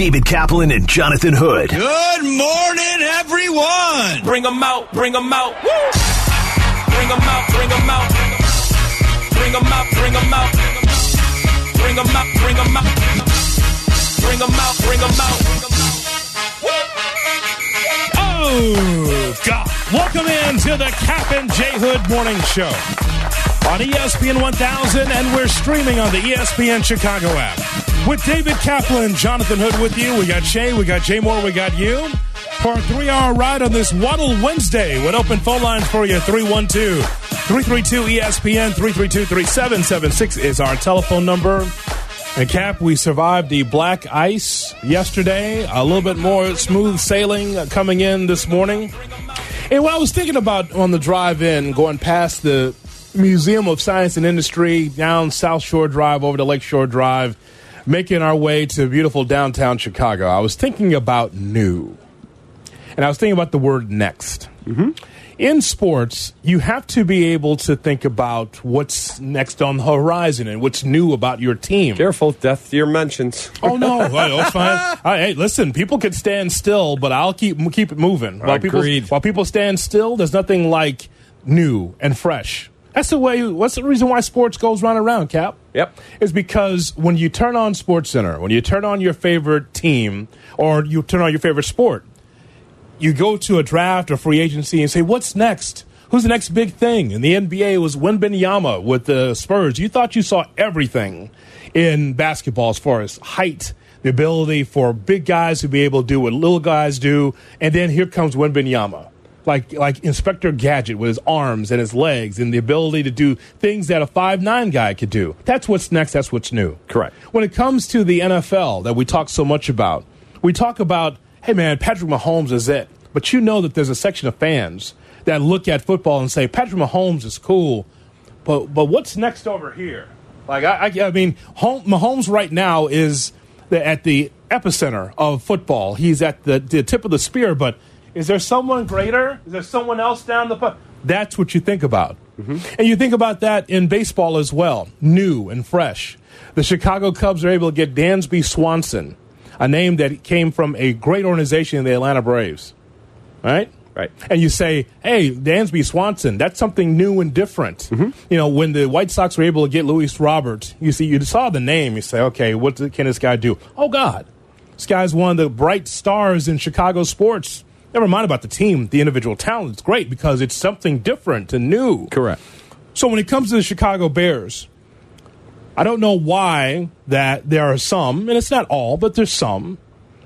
David Kaplan and Jonathan Hood. Good morning, everyone. Bring them out, bring them out. Woo! Bring them out, bring them out. Bring them out, bring them out. Bring them out, bring them out. Bring them out, bring them out. Oh, God. Welcome in to the Cap and J Hood Morning Show on ESPN 1000, and we're streaming on the ESPN Chicago app. With David Kaplan, Jonathan Hood with you. We got Shay, we got Jay Moore, we got you. For a three hour ride on this Waddle Wednesday with open phone lines for you 312 332 ESPN 332 3776 is our telephone number. And Cap, we survived the black ice yesterday. A little bit more smooth sailing coming in this morning. And what I was thinking about on the drive in, going past the Museum of Science and Industry, down South Shore Drive over to Lakeshore Drive, making our way to beautiful downtown Chicago, I was thinking about new. And I was thinking about the word next. Mm-hmm. In sports, you have to be able to think about what's next on the horizon and what's new about your team. Careful, death your mentions. Oh no, that's oh, fine. All right, hey, listen, people can stand still, but I'll keep keep it moving. While people while people stand still, there's nothing like new and fresh. That's the way. What's the reason why sports goes round and round, Cap? Yep. Is because when you turn on Sports Center, when you turn on your favorite team, or you turn on your favorite sport, you go to a draft or free agency and say, "What's next? Who's the next big thing?" And the NBA was Wembanyama with the Spurs. You thought you saw everything in basketball as far as height, the ability for big guys to be able to do what little guys do, and then here comes Wembanyama. Like like Inspector Gadget with his arms and his legs and the ability to do things that a five nine guy could do. That's what's next. That's what's new. Correct. When it comes to the NFL that we talk so much about, we talk about, hey man, Patrick Mahomes is it. But you know that there's a section of fans that look at football and say Patrick Mahomes is cool, but but what's next over here? Like I, I, I mean, Hom- Mahomes right now is the, at the epicenter of football. He's at the, the tip of the spear. But is there someone greater? Is there someone else down the? pu- That's what you think about, mm-hmm. and you think about that in baseball as well, new and fresh. The Chicago Cubs are able to get Dansby Swanson, a name that came from a great organization, in the Atlanta Braves right? Right. And you say, hey, Dansby Swanson, that's something new and different. Mm-hmm. You know, when the White Sox were able to get Luis Robert, you see, you saw the name, you say, okay, what can this guy do? Oh, God. This guy's one of the bright stars in Chicago sports. Never mind about the team, the individual talent. It's great because it's something different and new. Correct. So when it comes to the Chicago Bears, I don't know why that there are some, and it's not all, but there's some,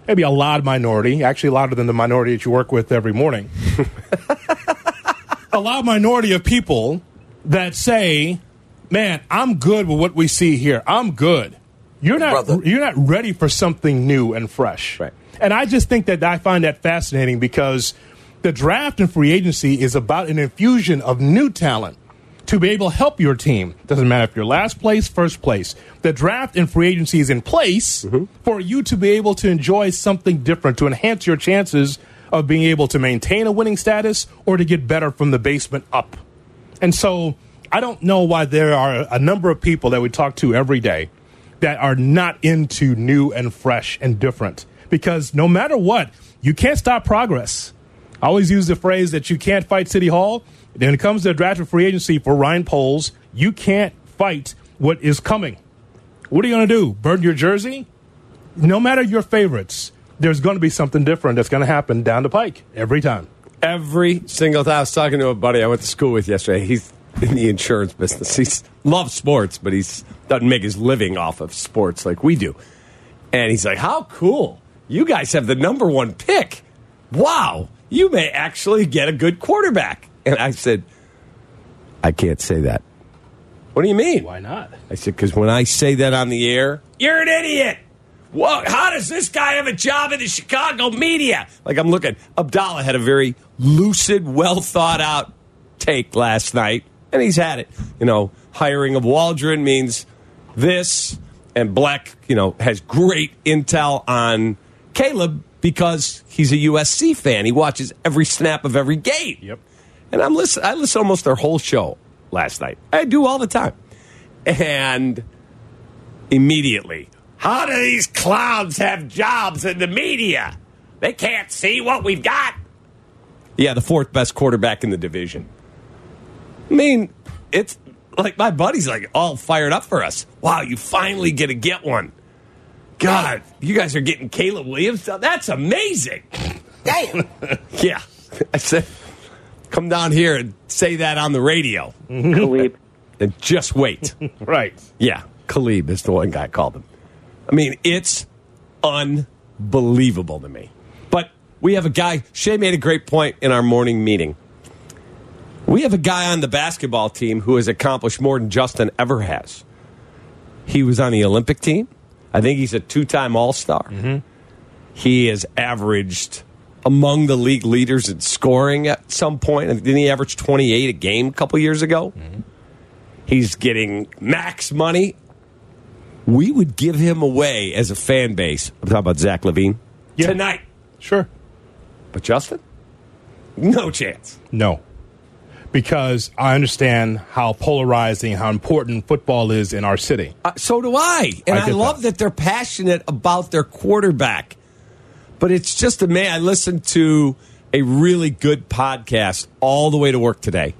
maybe a loud minority, actually louder than the minority that you work with every morning. a loud minority of people that say, "Man, I'm good with what we see here. I'm good." You're not Brother. you're not ready for something new and fresh. Right. And I just think that I find that fascinating because the draft and free agency is about an infusion of new talent to be able to help your team. Doesn't matter if you're last place, first place. The draft and free agency is in place mm-hmm. for you to be able to enjoy something different to enhance your chances of being able to maintain a winning status or to get better from the basement up. And so I don't know why there are a number of people that we talk to every day that are not into new and fresh and different. Because no matter what, you can't stop progress. I always use the phrase that you can't fight City Hall. When it comes to the draft and free agency for Ryan Poles, you can't fight what is coming. What are you going to do? Burn your jersey? No matter your favorites, there's going to be something different that's going to happen down the pike every time. Every single time. I was talking to a buddy I went to school with yesterday. He's in the insurance business. He loves sports, but he doesn't make his living off of sports like we do. And he's like, "How cool! You guys have the number one pick. Wow, you may actually get a good quarterback." And I said, "I can't say that." What do you mean? Why not? I said, because when I say that on the air, you're an idiot. What? How does this guy have a job in the Chicago media? Like I'm looking, Abdallah had a very lucid, well thought out take last night, and he's had it. You know, hiring of Waldron means this, and Black, you know, has great intel on Caleb because he's a USC fan. He watches every snap of every game. Yep. And I'm listen. I listened almost their whole show last night. I do all the time, and immediately, how do these clowns have jobs in the media? They can't see what we've got. Yeah, the fourth best quarterback in the division. I mean, it's like my buddy's like all fired up for us. Wow, you finally get to get one. God, you guys are getting Caleb Williams. That's amazing. Damn. Yeah. I said, come down here and say that on the radio. Mm-hmm. Khalib. And just wait. Right. yeah. Khalib is the one guy called him. I mean, it's unbelievable to me. But we have a guy, Shay made a great point in our morning meeting. We have a guy on the basketball team who has accomplished more than Justin ever has. He was on the Olympic team. I think he's a two time All Star. He has averaged among the league leaders in scoring at some point. Didn't he average 28 a game a couple years ago? He's getting max money. We would give him away as a fan base. I'm talking about Zach LaVine Yeah. tonight. Sure. But Justin? No chance. No. Because I understand how polarizing, how important football is in our city. Uh, so do I. And I I, love that. that. they're passionate about their quarterback. But it's just a man. I listened to a really good podcast all the way to work today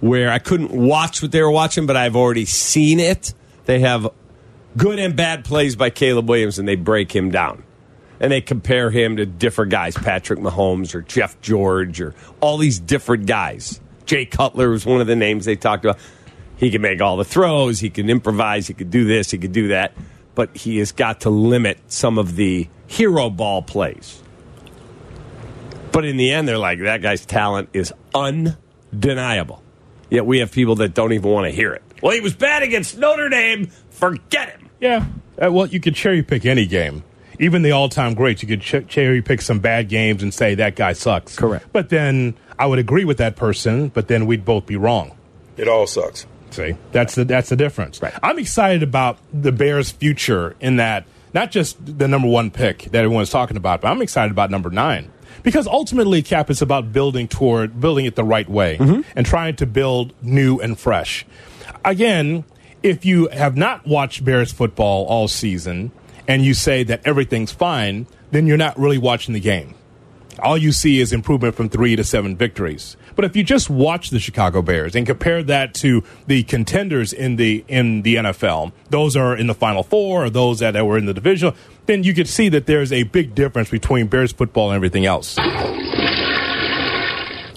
where I couldn't watch what they were watching, but I've already seen it. They have good and bad plays by Caleb Williams, and they break him down. And they compare him to different guys, Patrick Mahomes or Jeff George or all these different guys. Jay Cutler was one of the names they talked about. He can make all the throws, he can improvise, he could do this, he could do that, but he has got to limit some of the hero ball plays. But in the end, they're like, that guy's talent is undeniable. Yet we have people that don't even want to hear it. Well, he was bad against Notre Dame. Forget him. Yeah. Uh, well, you could cherry pick any game. Even the all time greats, you could ch- cherry pick some bad games and say that guy sucks. Correct. But then I would agree with that person, but then we'd both be wrong. It all sucks. See, that's the that's the difference. Right. I'm excited about the Bears' future in that not just the number one pick that everyone's talking about, but I'm excited about number nine because ultimately, Cap, is about building toward building it the right way mm-hmm. and trying to build new and fresh. Again, if you have not watched Bears football all season and you say that everything's fine, then you're not really watching the game all you see is improvement from three to seven victories. But if you just watch the Chicago Bears and compare that to the contenders in the in the NFL, those are in the Final Four or those that were in the division, then you could see that there's a big difference between Bears football and everything else.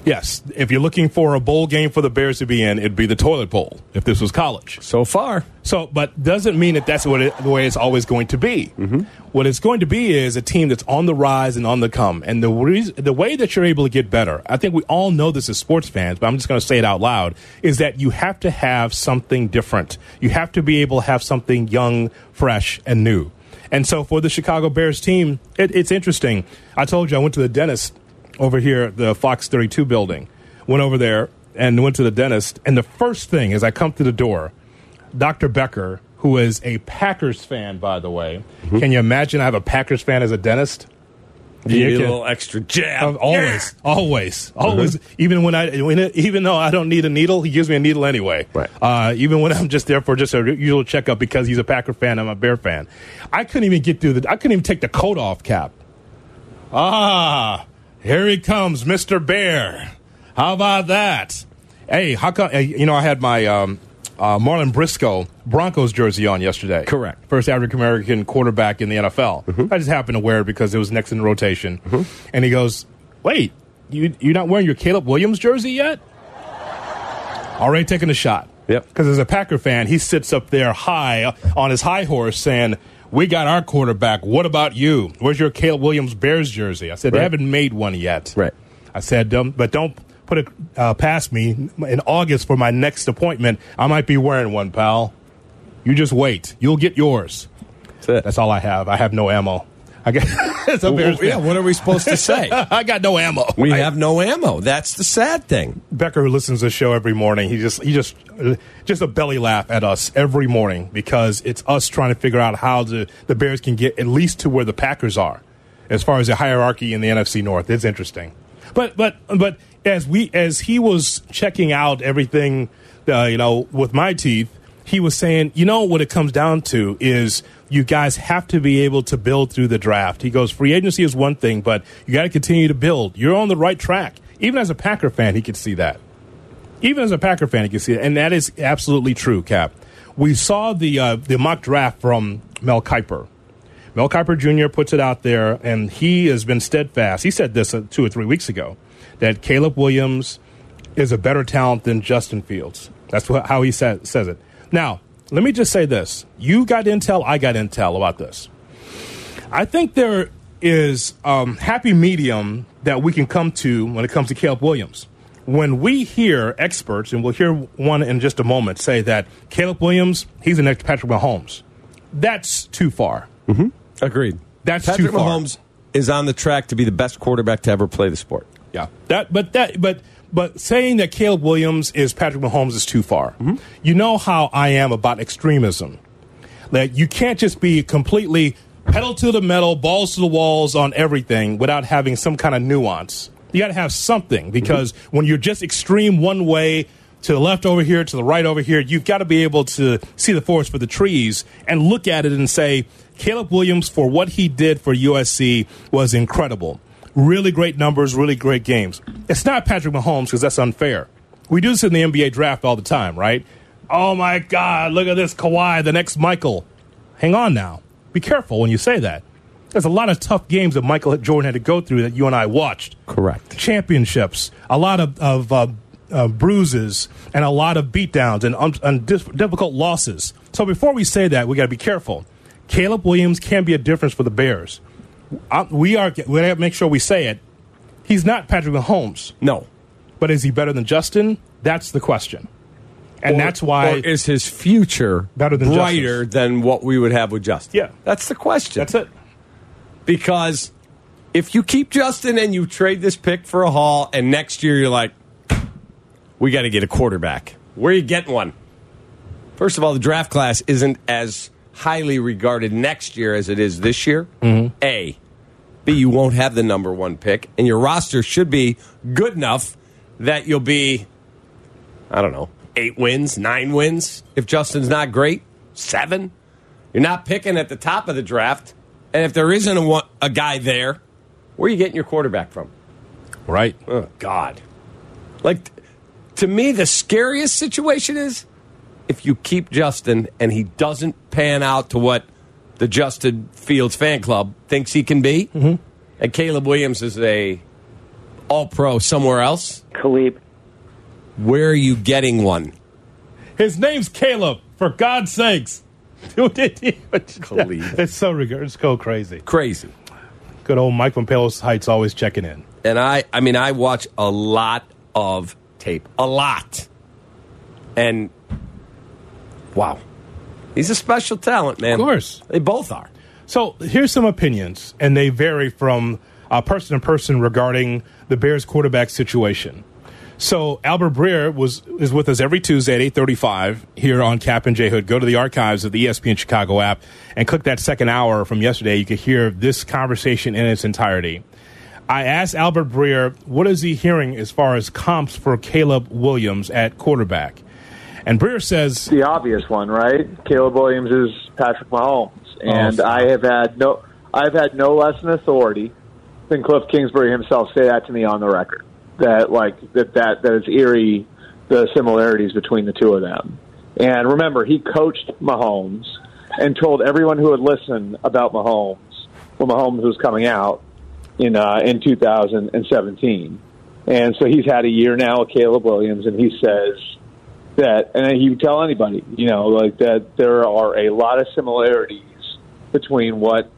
Yes, if you're looking for a bowl game for the Bears to be in, it'd be the toilet bowl if this was college. So far, So, but doesn't mean that that's what it, the way it's always going to be. Mm-hmm. What it's going to be is a team that's on the rise and on the come. And the reason, the way that you're able to get better, I think we all know this as sports fans, but I'm just going to say it out loud, is that you have to have something different. You have to be able to have something young, fresh, and new. And so for the Chicago Bears team, it, it's interesting. I told you I went to the dentist over here at the Fox 32 building. Went over there and went to the dentist. And the first thing as I come through the door, Dr. Becker, who is a Packers fan, by the way. Can you imagine I have a Packers fan as a dentist? you You a little extra jab. Uh, always, always, always. Even when I, when it, even though I don't need a needle, he gives me a needle anyway. Right. Uh, even when I'm just there for just a usual checkup because he's a Packer fan, I'm a Bear fan. I couldn't even get through the. I couldn't even take the coat off, Cap. Ah, here he comes, Mister Bear. How about that? Hey, how come? You know, I had my um, uh, Marlon Briscoe Broncos jersey on yesterday. Correct. First African American quarterback in the NFL. I just happened to wear it because it was next in the rotation. And he goes, "Wait, you you're not wearing your Caleb Williams jersey yet?" Already taking a shot. Yep. Because as a Packer fan, he sits up there high on his high horse saying, "We got our quarterback. What about you? Where's your Caleb Williams Bears jersey?" I said, "They haven't made one yet." Right. I said, um, "But don't put it uh, past me. In August for my next appointment, I might be wearing one, pal. You just wait. You'll get yours." That's it. That's all I have. I have no ammo. I guess. As a Bears yeah, what are we supposed to say? I got no ammo. We I- have no ammo. That's the sad thing. Becker, who listens to the show every morning, he just he just just a belly laugh at us every morning because it's us trying to figure out how the the Bears can get at least to where the Packers are, as far as the hierarchy in the NFC North. It's interesting, but but but as we as he was checking out everything, uh, you know, with my teeth, he was saying, you know, what it comes down to is you guys have to be able to build through the draft. He goes, free agency is one thing, but you got to continue to build. You're on the right track. Even as a Packer fan, he could see that. Even as a Packer fan, he could see it, and that is absolutely true. Cap, we saw the uh, the mock draft from Mel Kiper. Mel Kiper Jr. puts it out there, and he has been steadfast. He said this uh, two or three weeks ago that Caleb Williams is a better talent than Justin Fields. That's what, how he sa- says it. Now, let me just say this: you got intel, I got intel about this. I think there is um, happy medium that we can come to when it comes to Caleb Williams. When we hear experts, and we'll hear one in just a moment, say that Caleb Williams, he's the next Patrick Mahomes. That's too far. Agreed. That's Patrick too far. Mahomes is on the track to be the best quarterback to ever play the sport. Yeah. That but that but but saying that Caleb Williams is Patrick Mahomes is too far. Mm-hmm. You know how I am about extremism. That you can't just be completely pedal to the metal, balls to the walls on everything without having some kind of nuance. You got to have something mm-hmm. because when you're just extreme one way to the left over here, to the right over here, you've got to be able to see the forest for the trees and look at it and say, Caleb Williams, for what he did for USC, was incredible. Really great numbers, really great games. It's not Patrick Mahomes because that's unfair. We do this in the NBA draft all the time, right? Oh my God, look at this Kawhi, the next Michael. Hang on now. Be careful when you say that. There's a lot of tough games that Michael Jordan had to go through that you and I watched. Correct. Championships, a lot of, of uh, uh, bruises, and a lot of beatdowns and, um, and dif- difficult losses. So before we say that, we got to be careful. Caleb Williams can be a difference for the Bears. Uh, we are. We got to make sure we say it. He's not Patrick Mahomes, No. but is he better than Justin? That's the question, and Or- that's why. Or is his future Better than brighter Justin's. than what we would have with Justin? Yeah. That's the question. that's it. Because if you keep Justin and you trade this pick for a haul, and next year you're like, we got to get a quarterback. Where are you getting one? First of all, the draft class isn't as highly regarded next year as it is this year. Mm-hmm. A. B, you won't have the number one pick, and your roster should be good enough that you'll be, I don't know, eight wins, nine wins. If Justin's not great, seven. You're not picking at the top of the draft, and if there isn't a, one- a guy there, where are you getting your quarterback from? Right. Oh God! Like to me, the scariest situation is if you keep Justin and he doesn't pan out to what the Justin Fields fan club thinks he can be, mm-hmm. and Caleb Williams is a All Pro somewhere else. Khalib. Where are you getting one? His name's Caleb. For God's sakes. Khalid. it's so regard. It's so crazy. Crazy. Good old Mike Pompeo's Heights always checking in. And I, I mean, I watch a lot of tape, a lot, and wow, he's a special talent, man. Of course. they both are. So here's some opinions, and they vary from uh, person to person regarding the Bears quarterback situation. So Albert Breer was is with us every Tuesday at eight thirty five here on Cap and J Hood. Go to the archives of the ESPN Chicago app and click that second hour from yesterday. You can hear this conversation in its entirety. I asked Albert Breer what is he hearing as far as comps for Caleb Williams at quarterback, and Breer says the obvious one, right? Caleb Williams is Patrick Mahomes, and Oh, I have had no, I've had no less an authority than Cliff Kingsbury himself say that to me on the record. That like that that that it's eerie the similarities between the two of them. And remember, he coached Mahomes and told everyone who would listen about Mahomes when Mahomes was coming out in uh, in 2017. And so he's had a year now with Caleb Williams, and he says that, and he would tell anybody, you know, like that there are a lot of similarities between what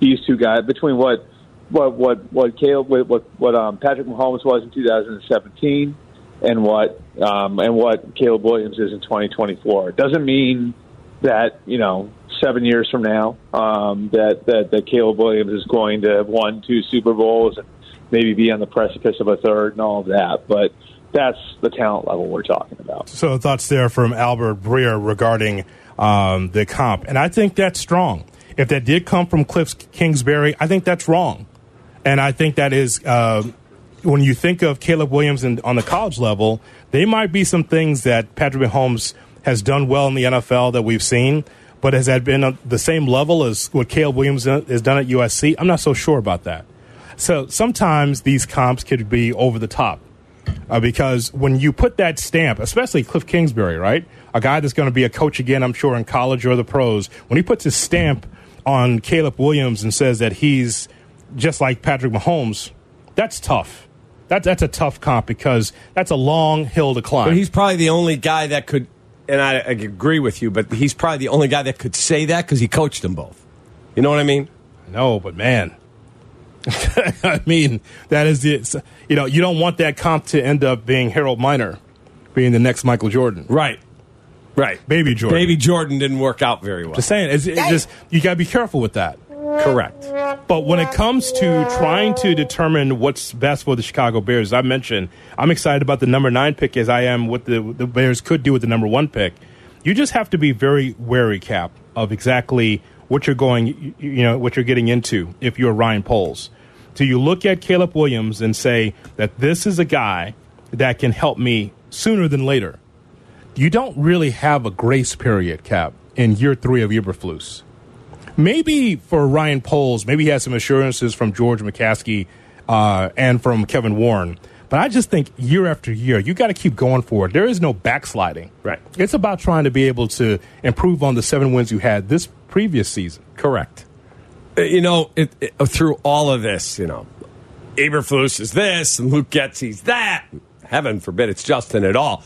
these two guys, between what what what what Caleb, what what, um, Patrick Mahomes was in 2017, and what um, and what Caleb Williams is in 2024. It doesn't mean that you know seven years from now um, that, that that Caleb Williams is going to have won two Super Bowls and maybe be on the precipice of a third and all of that. But that's the talent level we're talking about. So thoughts there from Albert Breer regarding um, the comp, and I think that's strong. If that did come from Cliff Kingsbury, I think that's wrong, and I think that is uh, when you think of Caleb Williams in, on the college level, they might be some things that Patrick Mahomes has done well in the NFL that we've seen. But has that been the same level as what Caleb Williams has done at USC? I'm not so sure about that. So sometimes these comps could be over the top. Uh, because when you put that stamp, especially Cliff Kingsbury, right? A guy that's going to be a coach again, I'm sure, in college or the pros, when he puts his stamp on Caleb Williams and says that he's just like Patrick Mahomes, that's tough. That, that's a tough comp because that's a long hill to climb. But he's probably the only guy that could, and I, I agree with you, but he's probably the only guy that could say that because he coached them both. You know what I mean? No, but man, I mean that is the you know you don't want that comp to end up being Harold Miner being the next Michael Jordan, Right. Right. Baby Jordan. Baby Jordan didn't work out very well. Just saying, it's, it's just you got to be careful with that. Correct. But when it comes to trying to determine what's best for the Chicago Bears, I mentioned I'm excited about the number nine pick as I am what the the Bears could do with the number one pick. You just have to be very wary, Cap, of exactly what you're going, you- know, what you're getting into. If you're Ryan Poles, do you look at Caleb Williams and say that this is a guy that can help me sooner than later? You don't really have a grace period, Cap, in year three of Eberflus maybe for Ryan Poles, maybe he has some assurances from George McCaskey uh, and from Kevin Warren. But I just think year after year, you got to keep going forward. There is no backsliding. Right. It's about trying to be able to improve on the seven wins you had this previous season. Correct. Uh, You know, it, it, through all of this, you know, Eberflus is this and Luke Getsy's that. Heaven forbid it's Justin at all.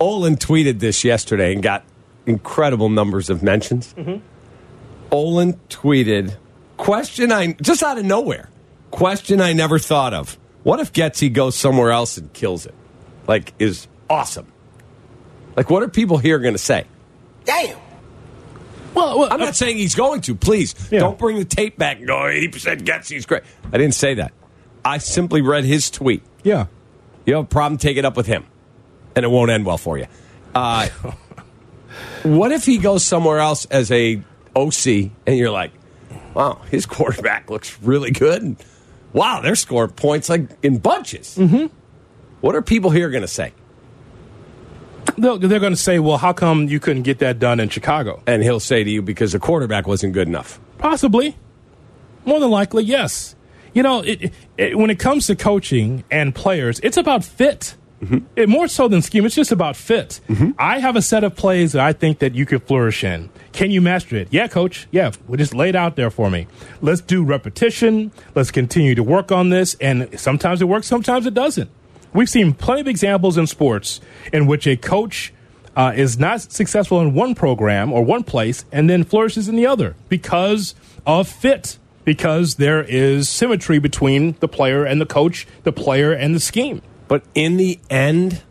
Olin tweeted this yesterday and got incredible numbers of mentions. Olin tweeted, question I, just out of nowhere, question I never thought of. What if Getsy goes somewhere else and kills it? Like, is awesome. Like, what are people here going to say? Damn. Well, well I'm not saying he's going to. Please Yeah. don't bring the tape back and go 80% Getsy's great. I didn't say that. I simply read his tweet. yeah. You have a problem, take it up with him, and it won't end well for you. Uh, what if he goes somewhere else as a OC, and you're like, wow, his quarterback looks really good. Wow, they're scoring points like in bunches. Mm-hmm. What are people here going to say? They'll- They're going to say, well, how come you couldn't get that done in Chicago? And he'll say to you because the quarterback wasn't good enough. Possibly. More than likely, yes. You know, it, it, when it comes to coaching and players, it's about fit. It, more so than scheme, it's just about fit. I have a set of plays that I think that you could flourish in. Can you master it? Yeah, coach. Yeah, we just laid out there for me. Let's do repetition. Let's continue to work on this. And sometimes it works, sometimes it doesn't. We've seen plenty of examples in sports in which a coach uh, is not successful in one program or one place and then flourishes in the other because of fit, because there is symmetry between the player and the coach, the player and the scheme. But in the end,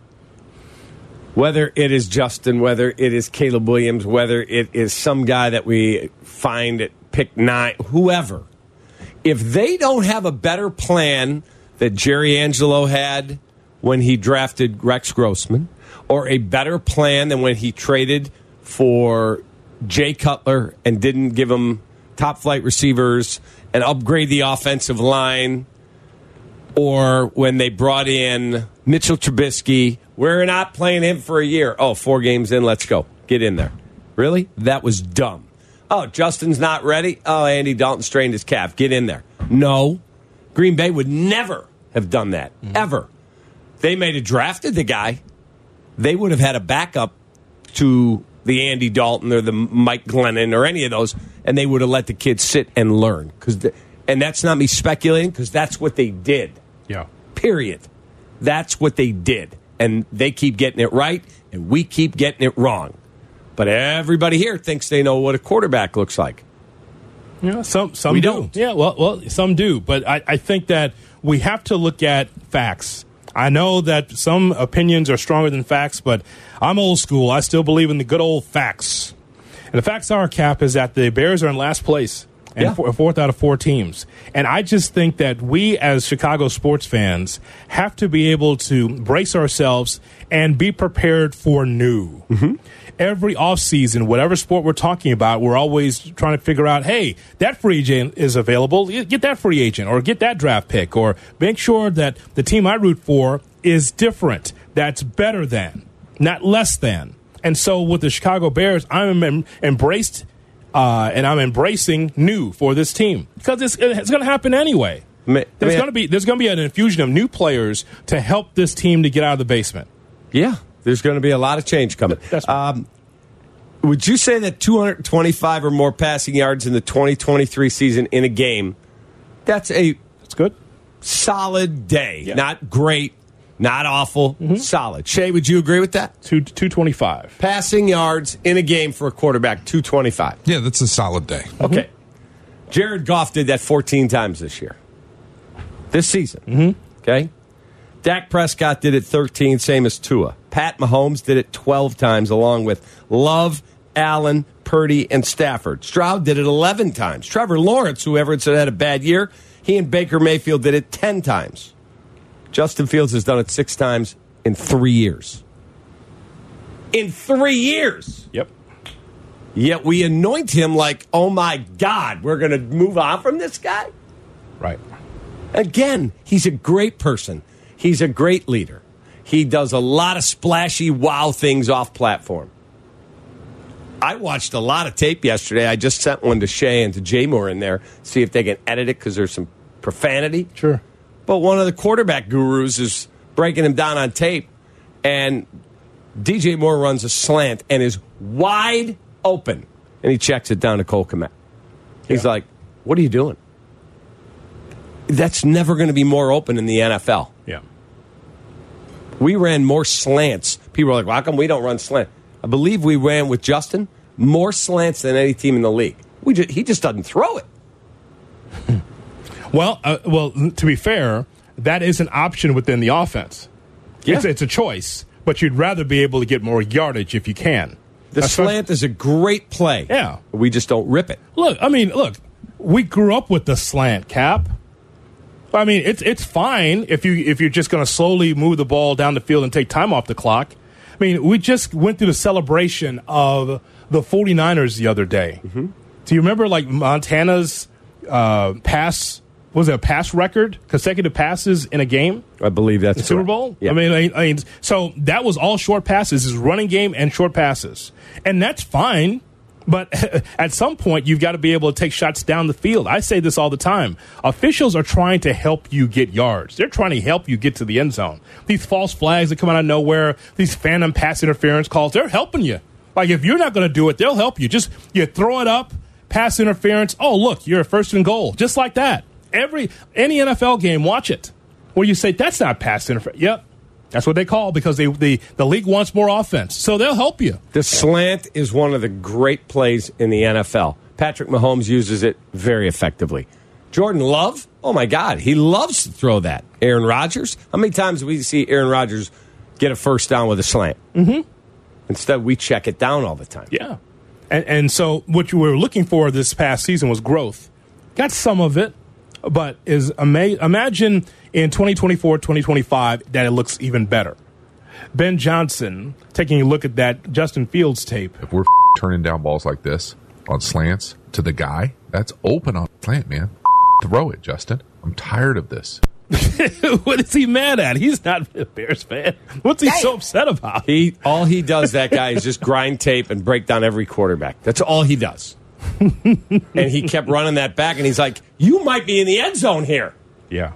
whether it is Justin, whether it is Caleb Williams, whether it is some guy that we find at pick nine, whoever, if they don't have a better plan that Jerry Angelo had when he drafted Rex Grossman, or a better plan than when he traded for Jay Cutler and didn't give him top flight receivers and upgrade the offensive line or when they brought in Mitchell Trubisky, we're not playing him for a year. Oh, four games in, let's go. Get in there. Really? That was dumb. Oh, Justin's not ready. Oh, Andy Dalton strained his calf. Get in there. No. Green Bay would never have done that, mm-hmm. ever. They may have drafted the guy. They would have had a backup to the Andy Dalton or the Mike Glennon or any of those, and they would have let the kid sit and learn. Cause and that's not me speculating, because that's what they did. Yeah. Period. That's what they did. And they keep getting it right, and we keep getting it wrong. But everybody here thinks they know what a quarterback looks like. Yeah, some some We do. don't. Yeah, well, well, some do, but I, I think that we have to look at facts. I know that some opinions are stronger than facts, but I'm old school. I still believe in the good old facts. And the facts are, Cap, is that the Bears are in last place and Yeah. four, fourth out of four teams. And I just think that we, as Chicago sports fans, have to be able to brace ourselves and be prepared for new. Mm-hmm. Every offseason, whatever sport we're talking about, we're always trying to figure out, hey, that free agent is available. Get that free agent or get that draft pick or make sure that the team I root for is different. That's better than, not less than. And so with the Chicago Bears, I'm embraced uh, and I'm embracing new for this team because it's, it's going to happen anyway. Ma- There's going to be there's going to be an infusion of new players to help this team to get out of the basement. Yeah, there's going to be a lot of change coming. That's- um, would you say that 225 or more passing yards in the 2023 season in a game, that's a That's good. solid day. Yeah. Not great, not awful, solid. Shay, would you agree with that? Two two twenty five. Passing yards in a game for a quarterback, 225. Yeah, that's a solid day. Okay. Jared Goff did that 14 times this year. This season. Mm-hmm. Okay. Dak Prescott did it 13, same as Tua. Pat Mahomes did it 12 times, along with Love, Allen, Purdy, and Stafford. Stroud did it 11 times. Trevor Lawrence, who Everett said had a bad year, he and Baker Mayfield did it 10 times. Justin Fields has done it six times in three years. In three years. Yep. Yet we anoint him like, oh my God, we're going to move on from this guy? Right. Again, he's a great person. He's a great leader. He does a lot of splashy wow things off platform. I watched a lot of tape yesterday. I just sent one to Shay and to Jay Moore in there, see if they can edit it because there's some profanity. Sure. But one of the quarterback gurus is breaking him down on tape, and DJ Moore runs a slant and is wide open, and he checks it down to Cole Kmet. He's like, "What are you doing?" That's never going to be more open in the NFL. Yeah. We ran more slants. People are like, well, "How come we don't run slant?" I believe we ran with Justin more slants than any team in the league. We just, he just doesn't throw it. Well, uh, well, to be fair, that is an option within the offense. Yeah. It's, it's a choice, but you'd rather be able to get more yardage if you can. The That's slant is a great play. Yeah. we just don't rip it. Look, I mean, look, we grew up with the slant cap. I mean, it's it's fine if you if you're just going to slowly move the ball down the field and take time off the clock. I mean, we just went through the celebration of the 49ers the other day. Mm-hmm. Do you remember like Montana's uh, pass was it a pass record consecutive passes in a game? I believe that's The Super. Bowl? Yeah. I mean, I, I mean, so that was all short passes, is running game and short passes. And that's fine. But at some point, you've got to be able to take shots down the field. I say this all the time. Officials are trying to help you get yards. They're trying to help you get to the end zone. These false flags that come out of nowhere, these phantom pass interference calls, they're helping you. Like if you're not going to do it, they'll help you. Just you throw it up, pass interference. Oh, look, you're a first and goal. Just like that. Every any NFL game, watch it. Where you say that's not pass interference. Yep. That's what they call because they, the the league wants more offense. So they'll help you. The slant is one of the great plays in the NFL. Patrick Mahomes uses it very effectively. Jordan Love, oh my God, he loves to throw that. Aaron Rodgers, how many times do we see Aaron Rodgers get a first down with a slant? Mm-hmm. Instead, we check it down all the time. Yeah. And, and so what you were looking for this past season was growth. Got some of it, but is ama- imagine in 2024, 2025 that it looks even better. Ben Johnson taking a look at that Justin Fields tape. If we're turning down balls like this on slants to the guy, that's open on slant, man. Throw it, Justin. I'm tired of this. what is he mad at? He's not a Bears fan. What's he so upset about? He all he does that guy is just grind tape and break down every quarterback. That's all he does. and he kept running that back, and he's like, "You might be in the end zone here." Yeah.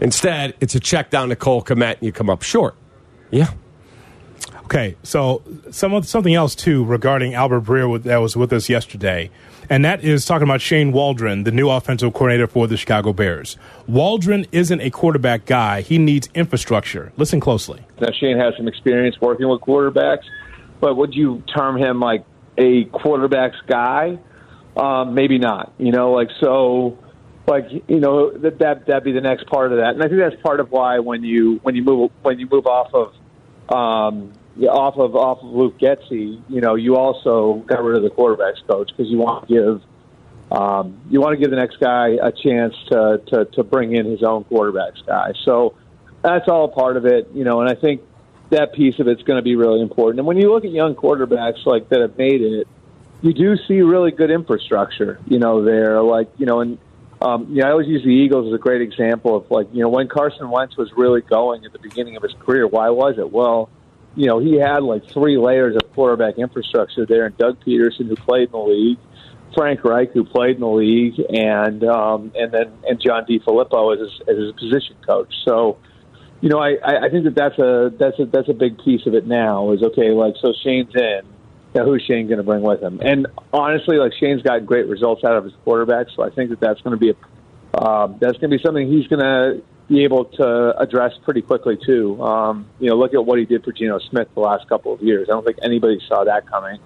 Instead, it's a check down to Cole Kmet, and you come up short. Yeah, Okay, so some of, something else too regarding Albert Breer with, that was with us yesterday, and that is talking about Shane Waldron, the new offensive coordinator for the Chicago Bears. Waldron isn't a quarterback guy; he needs infrastructure. Listen closely. Now Shane has some experience working with quarterbacks, but would you term him like a quarterbacks guy? Um, maybe not. You know, like so, like you know that that that'd be the next part of that, and I think that's part of why when you when you move when you move off of um, off of off of Luke Getsy, you know, you also got rid of the quarterbacks coach because you want to give um, you want to give the next guy a chance to, to to bring in his own quarterbacks guy. So that's all part of it, you know. And I think that piece of it's going to be really important. And when you look at young quarterbacks like that have made it, you do see really good infrastructure, you know, there. Like you know, and um, you know, I always use the Eagles as a great example of like you know when Carson Wentz was really going at the beginning of his career. Why was it? Well you know, he had like three layers of quarterback infrastructure there, and Doug Pederson, who played in the league, Frank Reich, who played in the league, and um, and then and John DeFilippo as his, as his position coach. So, you know, I, I think that that's a that's a that's a big piece of it now. Is okay, like so Shane's in. Now, who's Shane going to bring with him? And honestly, like Shane's got great results out of his quarterback, so I think that that's going to be a um, that's going to be something he's going to be able to address pretty quickly too. Um, you know, look at what he did for Geno Smith the last couple of years. I don't think anybody saw that coming.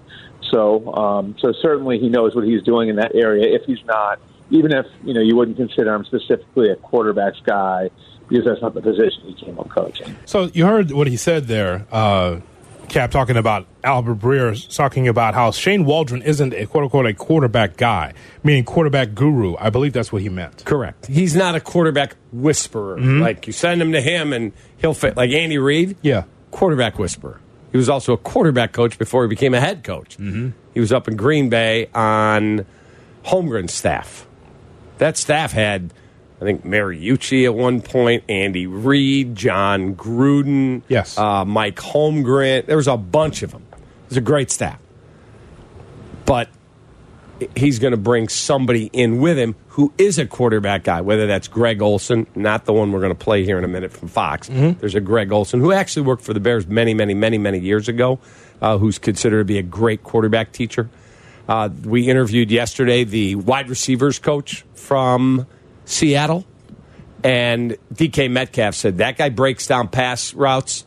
So, um, so certainly he knows what he's doing in that area. If he's not, even if you know you wouldn't consider him specifically a quarterbacks guy, because that's not the position he came up coaching. So you heard what he said there. Uh, Cap talking about Albert Breer talking about how Shane Waldron isn't a quote unquote a quarterback guy, meaning quarterback guru. I believe that's what he meant. Correct. He's not a quarterback whisperer. Mm-hmm. Like you send him to him and he'll fit. Like Andy Reid, Yeah. quarterback whisperer. He was also a quarterback coach before he became a head coach. Mm-hmm. He was up in Green Bay on Holmgren's staff. That staff had, I think, Mariucci at one point, Andy Reid, Jon Gruden, Yes. uh, Mike Holmgren. There was a bunch of them. It was a great staff. But he's going to bring somebody in with him who is a quarterback guy, whether that's Greg Olson, not the one we're going to play here in a minute from Fox. There's a Greg Olson who actually worked for the Bears many, many, many, many years ago, uh, who's considered to be a great quarterback teacher. Uh, we interviewed yesterday the wide receivers coach from Seattle, and DK Metcalf said that guy breaks down pass routes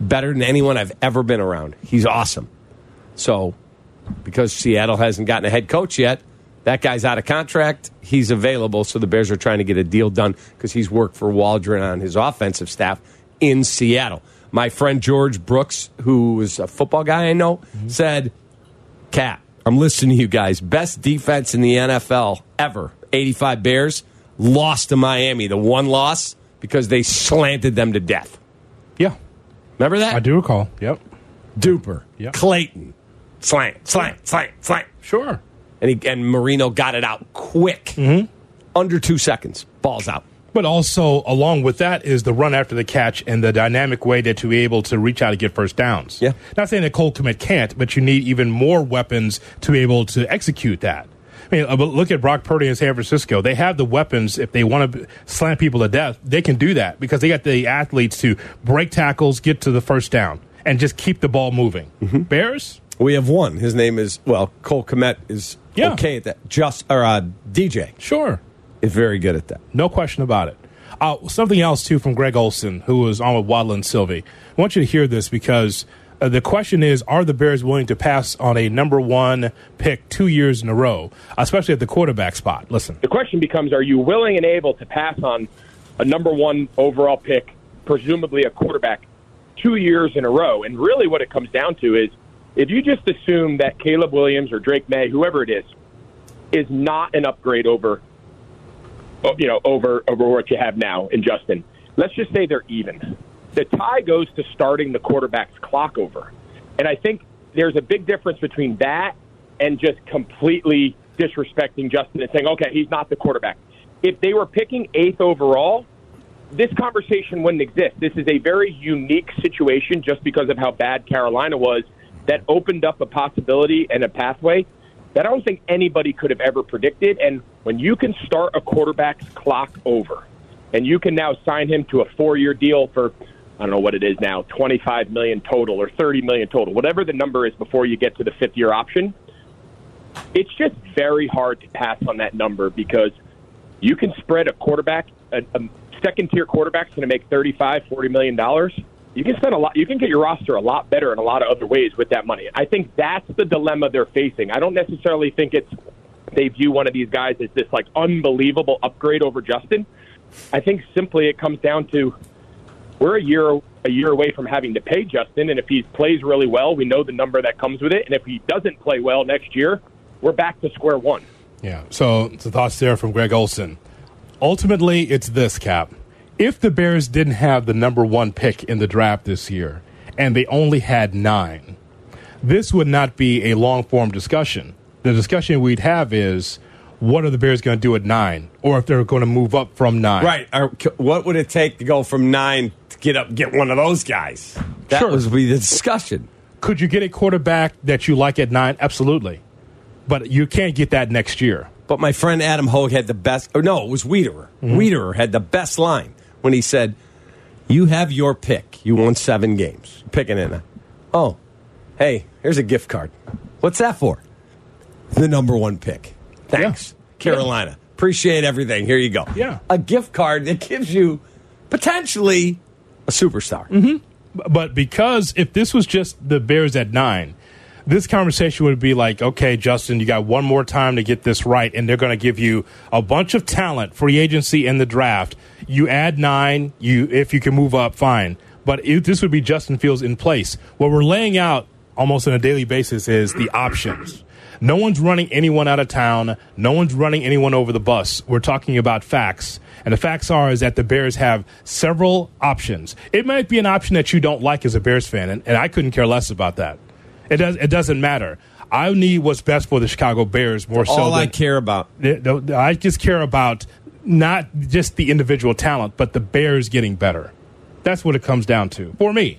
better than anyone I've ever been around. He's awesome. So because Seattle hasn't gotten a head coach yet. That guy's out of contract. He's available, so the Bears are trying to get a deal done because he's worked for Waldron on his offensive staff in Seattle. My friend George Brooks, who is a football guy I know, mm-hmm. said, Cat, I'm listening to you guys. Best defense in the NFL ever. 85 Bears lost to Miami. The one loss because they slanted them to death. Yeah. Remember that? I do recall. Yep. Duper, Yeah. Clayton, slant, slant, slant, slant. Sure. and he, and Marino got it out quick, Mm-hmm. under two seconds. Balls out. But also, along with that, is the run after the catch and the dynamic way that to be able to reach out and get first downs. Yeah. Not saying that Cole Kmet can't, but you need even more weapons to be able to execute that. I mean, uh, look at Brock Purdy in San Francisco. They have the weapons. If they want to slam people to death, they can do that because they got the athletes to break tackles, get to the first down, and just keep the ball moving. Mm-hmm. Bears? We have one. His name is well, Cole Kmet is Yeah. okay at that. Just or uh, DJ Sure. is very good at that. No question about it. Uh, something else, too, from Greg Olsen, who was on with Waddle and Sylvie. I want you to hear this because uh, the question is Are the Bears willing to pass on a number one pick two years in a row, especially at the quarterback spot? Listen. The question becomes Are you willing and able to pass on a number one overall pick, presumably a quarterback, two years in a row? And really, what it comes down to is if you just assume that Caleb Williams or Drake Maye, whoever it is, is not an upgrade over, oh, you know, over over what you have now in Justin. Let's just say they're even. The tie goes to starting the quarterback's clock over, and I think there's a big difference between that and just completely disrespecting Justin and saying, "Okay, he's not the quarterback." If they were picking eighth overall, this conversation wouldn't exist. This is a very unique situation just because of how bad Carolina was that opened up a possibility and a pathway that I don't think anybody could have ever predicted. And when you can start a quarterback's clock over and you can now sign him to a four year deal for I don't know what it is now, 25 million total or 30 million total, whatever the number is before you get to the fifth year option. It's just very hard to pass on that number because you can spread a quarterback, a, a second tier quarterback's going to make 35, 40 million dollars. You can spend a lot. You can get your roster a lot better in a lot of other ways with that money. I think that's the dilemma they're facing. I don't necessarily think it's they view one of these guys as this like unbelievable upgrade over Justin. I think simply it comes down to we're a year a year away from having to pay Justin, and if he plays really well, we know the number that comes with it, and if he doesn't play well next year, we're back to square one. Yeah. So, the thoughts there from Greg Olsen. Ultimately, it's this cap. If the Bears didn't have the number one pick in the draft this year, and they only had nine, this would not be a long form discussion. The discussion we'd have is what are the Bears going to do at nine, or if they're going to move up from nine. Right. Or what would it take to go from nine to get up, get one of those guys? That Sure. was be the discussion. Could you get a quarterback that you like at nine? Absolutely. But you can't get that next year. But my friend Adam Hoge had the best. Or no, it was Wiederer. Mm-hmm. Wiederer had the best line when he said, "You have your pick. You won seven games. Picking it. Oh, hey, here's a gift card. What's that for? The number one pick. Thanks, Carolina. Appreciate everything. Here you go. Yeah. a gift card that gives you potentially a superstar. Mm-hmm. But because if this was just the Bears at nine, this conversation would be like, okay, Justin, you got one more time to get this right, and they're going to give you a bunch of talent, free agency, and the draft. You add nine, you if you can move up, fine. But if this would be Justin Fields in place. What we're laying out almost on a daily basis is the options. No one's running anyone out of town. No one's running anyone over the bus. We're talking about facts. And the facts are is that the Bears have several options. It might be an option that you don't like as a Bears fan, and, and I couldn't care less about that. It does it doesn't matter. I need what's best for the Chicago Bears more so All I care about. I just care about not just the individual talent, but the Bears getting better. That's what it comes down to for me.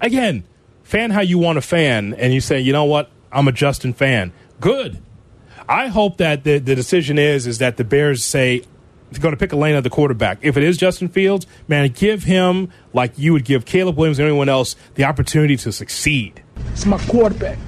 Again, fan how you want to fan, and you say, you know what, I'm a Justin fan. Good. I hope that the, the decision is is that the Bears say they're going to pick a lane at the quarterback. If it is Justin Fields, man, give him like you would give Caleb Williams or anyone else the opportunity to succeed. It's my quarterback.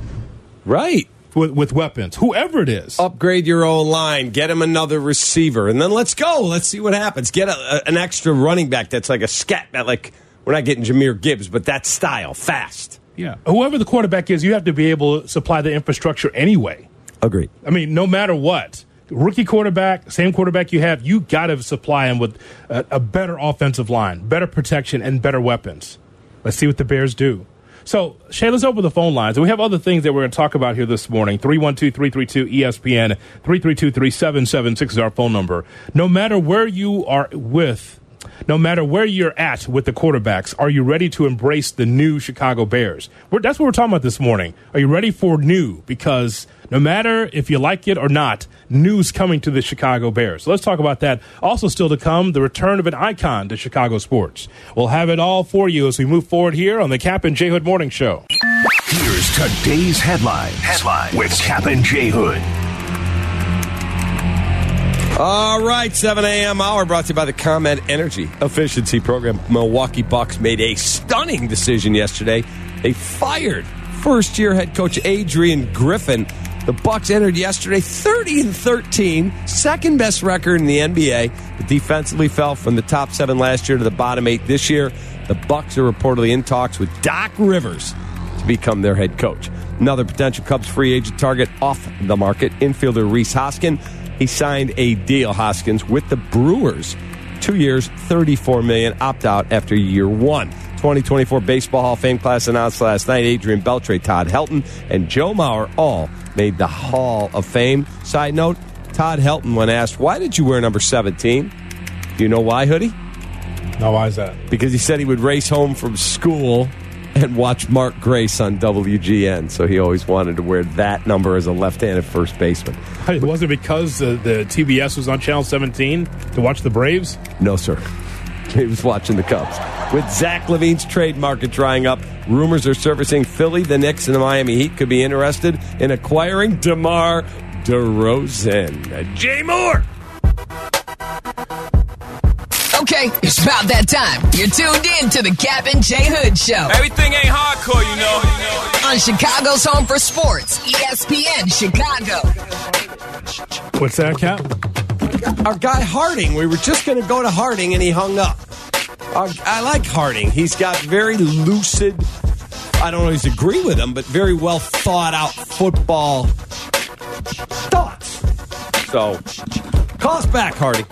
Right. with, with weapons, whoever it is. Upgrade your own line. Get him another receiver, and then let's go. Let's see what happens. Get a, a- an extra running back that's like a scat. That like we're not getting Jahmyr Gibbs, but that style, fast. Yeah. Whoever the quarterback is, you have to be able to supply the infrastructure anyway. Agreed. I mean, no matter what, rookie quarterback, same quarterback you have, you got to supply him with a, a better offensive line, better protection, and better weapons. Let's see what the Bears do. So, Shay, let's open the phone lines. We have other things that we're going to talk about here this morning. 312 332 ESPN, 332 3776 is our phone number. No matter where you are with, no matter where you're at with the quarterbacks, are you ready to embrace the new Chicago Bears? We're, that's what we're talking about this morning. Are you ready for new? Because no matter if you like it or not, news coming to the Chicago Bears. So let's talk about that. Also, still to come, the return of an icon to Chicago sports. We'll have it all for you as we move forward here on the Cap and J Hood Morning Show. Here's today's headline. Headline with Cap and J Hood. All right, 7 a.m. hour brought to you by the ComEd Energy Efficiency Program. Milwaukee Bucks made a stunning decision yesterday. They fired first-year head coach Adrian Griffin. The Bucks entered yesterday 30 and 13, second best record in the NBA. But defensively fell from the top seven last year to the bottom eight this year. The Bucks are reportedly in talks with Doc Rivers to become their head coach. Another potential Cubs free agent target off the market, infielder Rhys Hoskin. He signed a deal, Hoskins, with the Brewers. Two years, 34 million, opt out after year one. 2024 Baseball Hall of Fame class announced last night. Adrian Beltre, Todd Helton, and Joe Mauer all made the Hall of Fame. Side note, Todd Helton, when asked, why did you wear number 17? Do you know why, Hoodie? No, why is that? because he said he would race home from school and watch Mark Grace on WGN. So he always wanted to wear that number as a left-handed first baseman. It because uh, the TBS was on Channel 17 to watch the Braves? No, sir. He was watching the Cubs. With Zach LaVine's trade market drying up, rumors are surfacing Philly, the Knicks, and the Miami Heat could be interested in acquiring DeMar DeRozan. Jay Moore! Okay, it's about that time. You're tuned in to the Cap and J Hood Show Everything ain't hardcore, you know. on Chicago's Home for Sports, ESPN Chicago. What's that, Cap? Our guy Harding, we were just going to go to Harding and he hung up. Our, I like Harding. He's got very lucid, I don't always agree with him, but very well thought out football thoughts. So, call us back, Harding.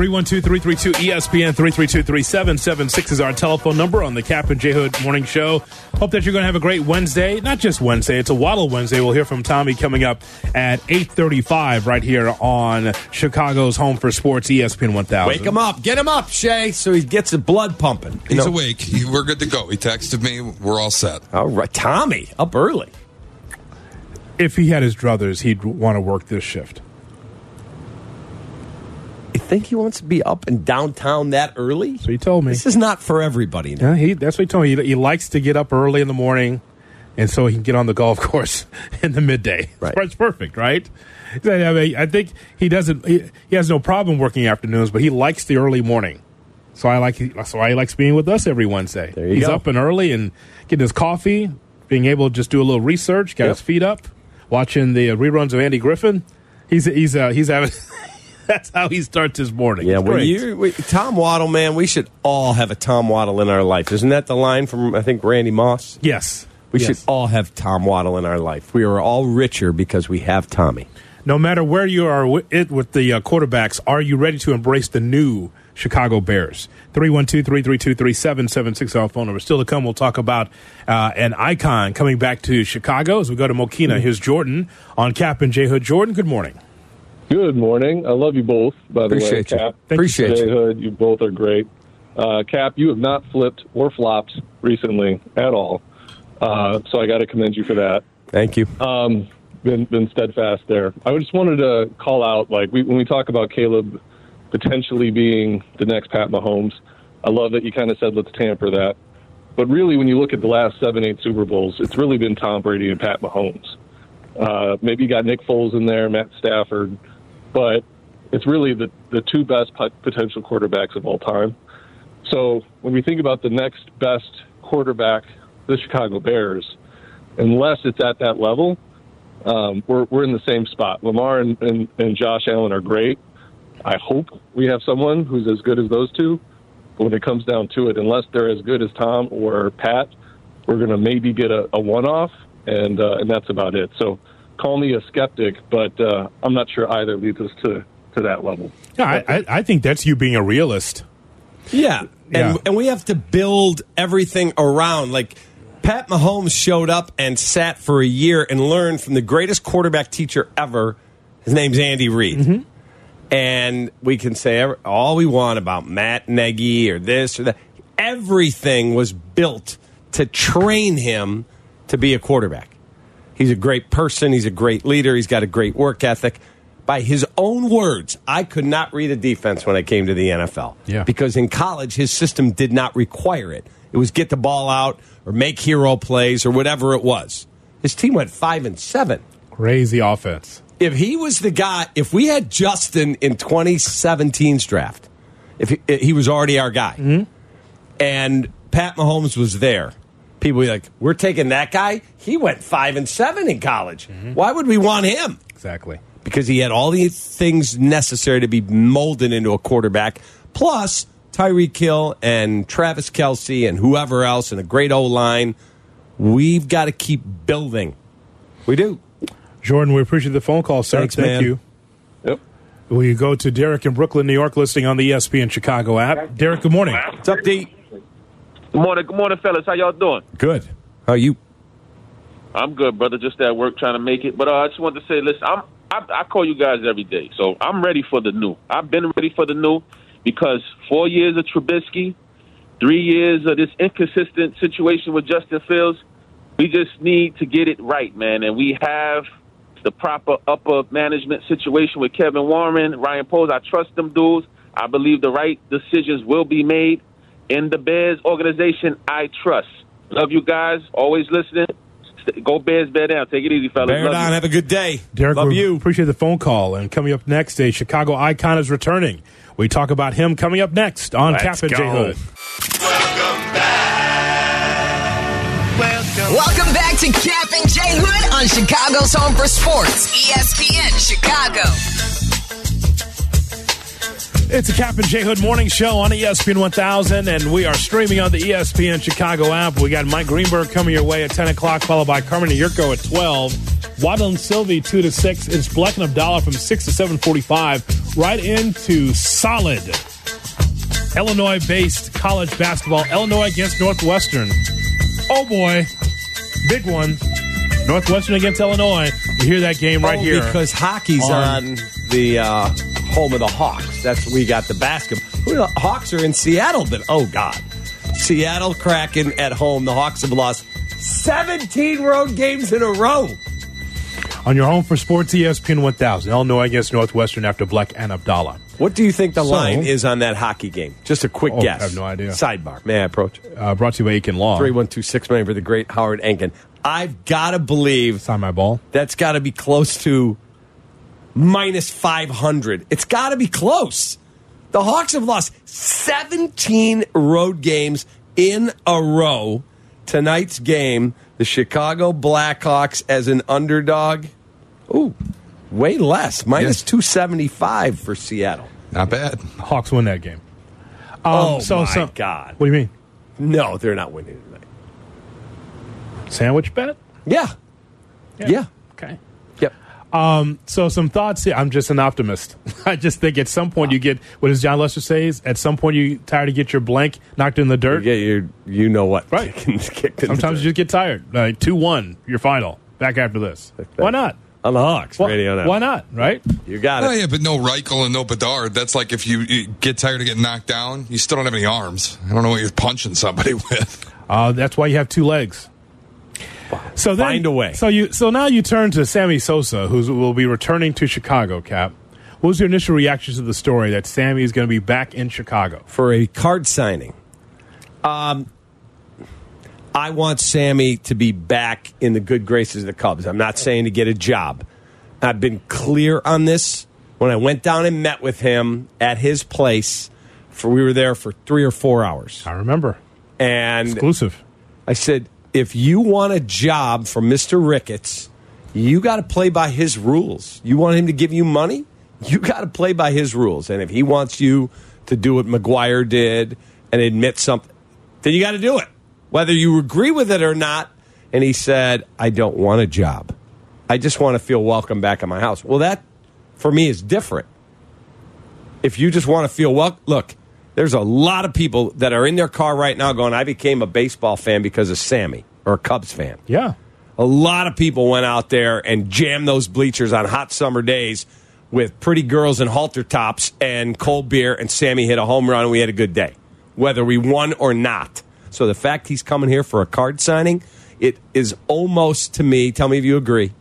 312 332 ESPN 332 3776 is our telephone number on the Cap and J Hood Morning Show. Hope that you're going to have a great Wednesday. Not just Wednesday, it's a Waddle Wednesday. We'll hear from Tommy coming up at 835 right here on Chicago's Home for Sports, ESPN 1000. Wake him up. Get him up, Shay, so he gets his blood pumping. You He's know? awake. He, we're good to go. He texted me. We're all set. All right. Tommy, up early. If he had his druthers, he'd want to work this shift. Think he wants to be up and downtown that early? So he told me. This is not for everybody. Yeah, he, that's what he told me. He, he likes to get up early in the morning, and so he can get on the golf course in the midday. Right. It's perfect, right? I, mean, I think he doesn't. He, he has no problem working afternoons, but he likes the early morning. So I like. That's why he likes being with us every Wednesday. There you He's go. up and early and getting his coffee, being able to just do a little research, got Yep. his feet up, watching the reruns of Andy Griffin. He's he's uh, he's having. that's how he starts his morning. Yeah, when you we, Tom Waddle, man, we should all have a Tom Waddle in our life. Isn't that the line from I think Randy Moss? yes, We Yes. should all have Tom Waddle in our life. We are all richer because we have Tommy. no matter where you are with it with the uh, quarterbacks, are you ready to embrace the new Chicago Bears? 312-332-3776 our phone number. Still to come, we'll talk about uh, an icon coming back to Chicago as we go to Mokena. Here's Jordan on Cap and J Hood. Jordan, good morning. Good morning. I love you both, by the Appreciate way. you. Cap, Thank Appreciate Jay you. Hood, you both are great. Uh, Cap, you have not flipped or flopped recently at all. Uh, so I got to commend you for that. Thank you. Um, been been steadfast there. I just wanted to call out, like we, when we talk about Caleb potentially being the next Pat Mahomes. I love that you kind of said let's tamper that, but really, when you look at the last seven, eight Super Bowls, it's really been Tom Brady and Pat Mahomes. Uh, maybe you got Nick Foles in there, Matt Stafford, but it's really the the two best pot- potential quarterbacks of all time. So when we think about the next best quarterback, the Chicago Bears, unless it's at that level, um, we're we're in the same spot. Lamar and, and, and Josh Allen are great. I hope we have someone who's as good as those two. But when it comes down to it, unless they're as good as Tom or Pat, we're going to maybe get a, a one-off, and uh, and that's about it. So call me a skeptic, but uh, I'm not sure either leads us to to that level. Yeah, I, I, I think that's you being a realist. Yeah. Yeah. And, and we have to build everything around. Like, Pat Mahomes showed up and sat for a year and learned from the greatest quarterback teacher ever. His name's Andy Reid. And we can say all we want about Matt Nagy or this or that. Everything was built to train him to be a quarterback. He's a great person. He's a great leader. He's got a great work ethic. By his own words, I could not read a defense when I came to the NFL. Yeah. Because in college, his system did not require it. It was get the ball out or make hero plays or whatever it was. His team went five and seven. Crazy offense. If he was the guy, if we had Justin in 2017's draft, if he, he was already our guy, mm-hmm. and Pat Mahomes was there, people be like, "We're taking that guy. He went five and seven in college. Mm-hmm. Why would we want him?" Exactly. because he had all the things necessary to be molded into a quarterback, plus Tyreek Hill and Travis Kelce and whoever else and a great O line. We've got to keep building. We do. Jordan, we appreciate the phone call, sir. Thanks, Thank man. you. Yep. We go to Derek in Brooklyn, New York, listening on the ESPN Chicago app. Derek, good morning. What's up, D? Good morning, good morning, fellas. How y'all doing? Good. How you? I'm good, brother. Just at work trying to make it. But uh, I just wanted to say, listen, I'm I, I call you guys every day, so I'm ready for the new. I've been ready for the new because four years of Trubisky, three years of this inconsistent situation with Justin Fields. We just need to get it right, man, and we have the proper upper management situation with Kevin Warren, Ryan Poles. I trust them dudes. I believe the right decisions will be made in the Bears organization. I trust. Love you guys. Always listening. Go Bears, bear down. Take it easy, fellas. Bear Love down. you. Have a good day. Derek, Love you. appreciate the phone call. And coming up next, a Chicago icon is returning. We talk about him coming up next on Let's Cap and J. Hood. Welcome back Welcome. Welcome back to Cap and J Hood on Chicago's Home for Sports, ESPN Chicago. It's a Cap and J Hood morning show on ESPN 1000, and we are streaming on the ESPN Chicago app. We got Mike Greenberg coming your way at 10 o'clock, followed by Carmen Yurko at 12. Waddle and Silvy 2 to 6. It's Black and Abdallah from 6 to 745 right into solid Illinois based college basketball. Illinois against Northwestern. Oh boy, big one. Northwestern against Illinois. You hear that game right Oh, here. because hockey's on, the uh, home of the Hawks. That's where we got the basketball. The Hawks are in Seattle, but oh god, Seattle Kraken at home. The Hawks have lost 17 road games in a row. on your home for sports ESPN 1000. Illinois against Northwestern after Black and Abdallah. What do you think the So- line is on that hockey game? Just a quick Oh, I guess. have no idea. Sidebar. May I approach? Uh, brought to you by Ankin Law. 3126 million for the great Howard Ankin. I've got to believe. Sign my ball. That's got to be close to minus 500. It's got to be close. The Hawks have lost 17 road games in a row. Tonight's game, the Chicago Blackhawks as an underdog. Ooh, way less. Minus 275 for Seattle. Not bad. Hawks win that game. Um, oh, so, my so, God. What do you mean? No, they're not winning tonight. Sandwich bet? Yeah. Yeah. Okay. Yep. Um, so some thoughts here. I'm just an optimist. I just think at some point you get what does Jon Lester says? At some point you tired to get your blank knocked in the dirt. Yeah, You you know what? Right. Kicked in Sometimes dirt. you just get tired. Like two one, your final. Back after this. Why not? on the Hawks Why, radio now. why not? Right? You got Oh it. yeah, but no Reichel and no Bedard. That's like if you, you get tired of getting knocked down, you still don't have any arms. I don't know what you're punching somebody with. Uh, that's why you have two legs. So then, Find a way. So you so now you turn to Sammy Sosa, who will be returning to Chicago. Cap, what was your initial reaction to the story that Sammy is going to be back in Chicago? for a card signing. Um, I want Sammy to be back in the good graces of the Cubs. I'm not saying to get a job. I've been clear on this. When I went down and met with him at his place, for we were there for three or four hours, I remember and exclusive. I said, if you want a job from Mr. Ricketts, you got to play by his rules. You want him to give you money? You got to play by his rules. And if he wants you to do what McGwire did and admit something, then you got to do it, whether you agree with it or not. And he said, I don't want a job. I just want to feel welcome back at my house. Well, that for me is different. If you just want to feel welcome, look, there's a lot of people that are in their car right now going, I became a baseball fan because of Sammy or a Cubs fan. Yeah. A lot of people went out there and jammed those bleachers on hot summer days with pretty girls in halter tops and cold beer, and Sammy hit a home run, and we had a good day, whether we won or not. So the fact he's coming here for a card signing, it is almost to me, tell me if you agree,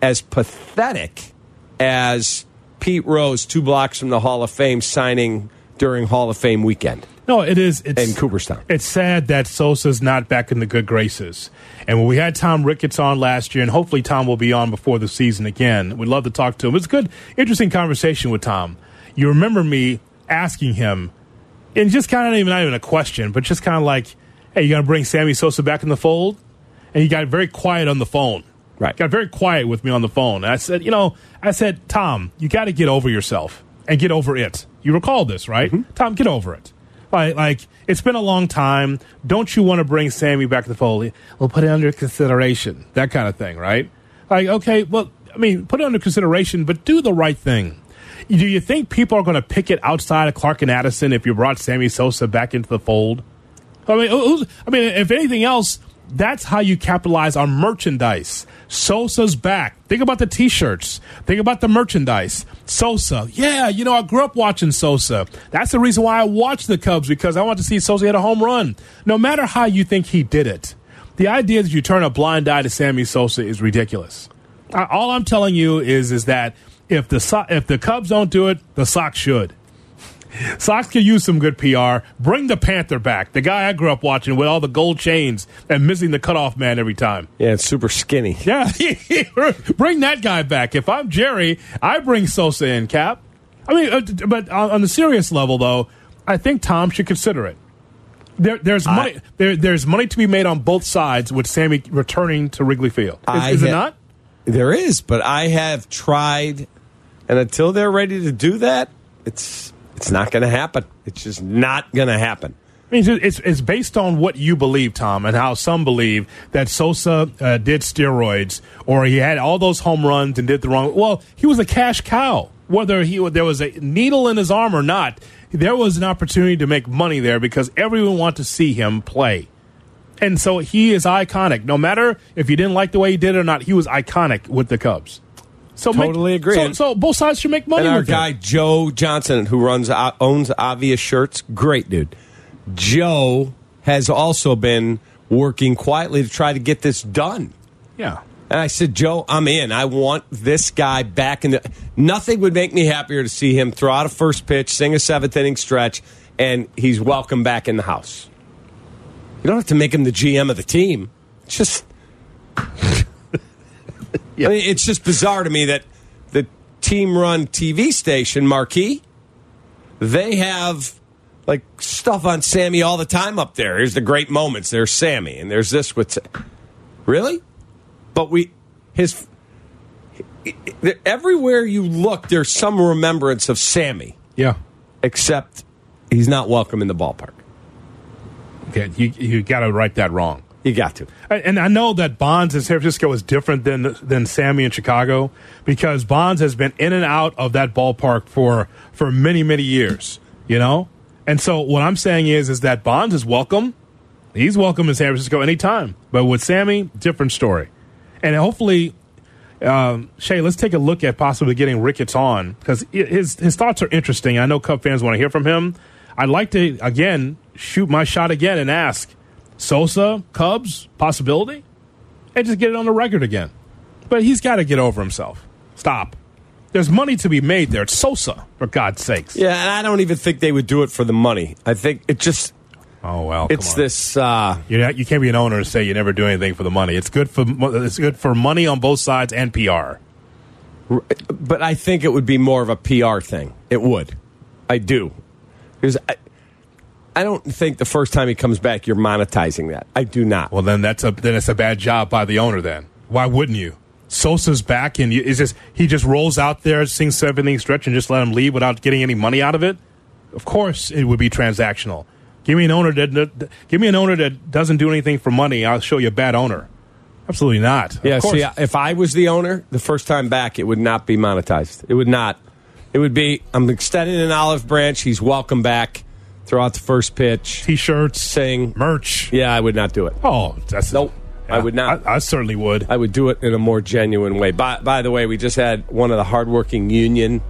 as pathetic as Pete Rose, two blocks from the Hall of Fame, signing during Hall of Fame weekend No, it is. It's, in Cooperstown. It's sad that Sosa's not back in the good graces. And when we had Tom Ricketts on last year, and hopefully Tom will be on before the season again, we'd love to talk to him. It's a good, interesting conversation with Tom. You remember me asking him, and just kind of even not even a question, but just kind of like, "Hey, you gonna bring Sammy Sosa back in the fold?" And he got very quiet on the phone. Right. Got very quiet with me on the phone. And I said, you know, I said, Tom, you got to get over yourself and get over it. You recall this, right? Mm-hmm. Tom, get over it. Like, like it's been a long time. Don't you want to bring Sammy back to the fold? We'll put it under consideration. That kind of thing, right? Like, okay, well, I mean, put it under consideration, but do the right thing. Do you think people are going to pick it outside of Clark and Addison if you brought Sammy Sosa back into the fold? I mean, who's, I mean, if anything else, that's how you capitalize on merchandise. Sosa's back. Think about the T-shirts. Think about the merchandise. Sosa, yeah, you know, I grew up watching Sosa. That's the reason why I watched the Cubs because I want to see Sosa hit a home run. No matter how you think he did it, the idea that you turn a blind eye to Sammy Sosa is ridiculous. All I'm telling you is, is that if the So- if the Cubs don't do it, the Sox should. Sox could use some good PR. Bring the Panther back, the guy I grew up watching with all the gold chains and missing the cutoff man every time. Yeah, it's super skinny. Yeah, bring that guy back. If I'm Jerry, I bring Sosa in, Cap. I mean, uh, but on, the serious level, though, I think Tom should consider it. There, there's I- money. There, there's money to be made on both sides with Sammy returning to Wrigley Field. Is, is it not? There is, but I have tried, and until they're ready to do that, it's it's not going to happen. It's just not going to happen. I mean, it's, it's based on what you believe, Tom, and how some believe that Sosa uh, did steroids or he had all those home runs and did the wrong. Well, he was a cash cow. whether he there was a needle in his arm or not, there was an opportunity to make money there because everyone wanted to see him play. And so he is iconic. No matter if you didn't like the way he did it or not, he was iconic with the Cubs. So make- Totally agree. So, so both sides should make money And our guy Joe Johnson, who runs uh, owns Obvious Shirts, great dude. Joe has also been working quietly to try to get this done. Yeah. And I said, Joe, I'm in. I want this guy back in the. Nothing would make me happier to see him throw out a first pitch, sing a seventh inning stretch, and he's welcome back in the house. You don't have to make him the GM of the team. It's just. I mean, it's just bizarre to me that the team run TV station, Marquee, they have like stuff on Sammy all the time up there. Here's the great moments. There's Sammy, and there's this with. Really? But we, his, everywhere you look, there's some remembrance of Sammy. Yeah. Except he's not welcome in the ballpark. Okay, you you got to write that wrong. You got to. And I know that Bonds in San Francisco is different than than Sammy in Chicago because Bonds has been in and out of that ballpark for for many many years. You know, and so what I'm saying is is that Bonds is welcome. He's welcome in San Francisco anytime. But with Sammy, different story. And hopefully, um, Shay, let's take a look at possibly getting Ricketts on because his his thoughts are interesting. I know Cub fans want to hear from him. I'd like to again shoot my shot again and ask Sosa Cubs possibility, and just get it on the record again. But he's got to get over himself. Stop. There's money to be made there. It's Sosa, for God's sakes. Yeah, and I don't even think they would do it for the money. I think it just. Oh well, it's this. Uh, You're not, you can't be an owner and say you never do anything for the money. It's good for it's good for money on both sides and PR. but I think it would be more of a PR thing. It would. I do. Because I, don't think the first time he comes back you're monetizing that. I do not. Well, then that's a then it's a bad job by the owner. Then why wouldn't you? Sosa's back, and is just he just rolls out there, sings seven inning stretch, and just let him leave without getting any money out of it? Of course, it would be transactional. Give me an owner that, give me an owner that doesn't do anything for money. I'll show you a bad owner. Absolutely not. Yeah, see, if I was the owner, the first time back, it would not be monetized. It would not. It would be, I'm extending an olive branch. He's welcome back. Throw out the first pitch. T-shirts, saying merch. Yeah, I would not do it. Oh, that's nope. I would not. I, I certainly would. I would do it in a more genuine way. By, by the way, we just had one of the hardworking union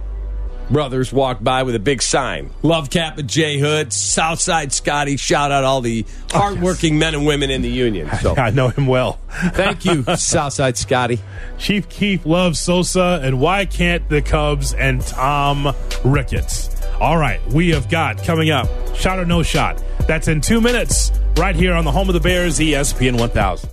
brothers walk by with a big sign. Love Cap and J Hood, Southside Scotty. Shout out all the oh, hardworking men and women in the union. So I know him well. thank you, Southside Scotty. Chief Keef loves Sosa, and why can't the Cubs and Tom Ricketts? All right, we have got coming up shot or no shot. That's in two minutes, right here on the home of the Bears, ESPN 1000.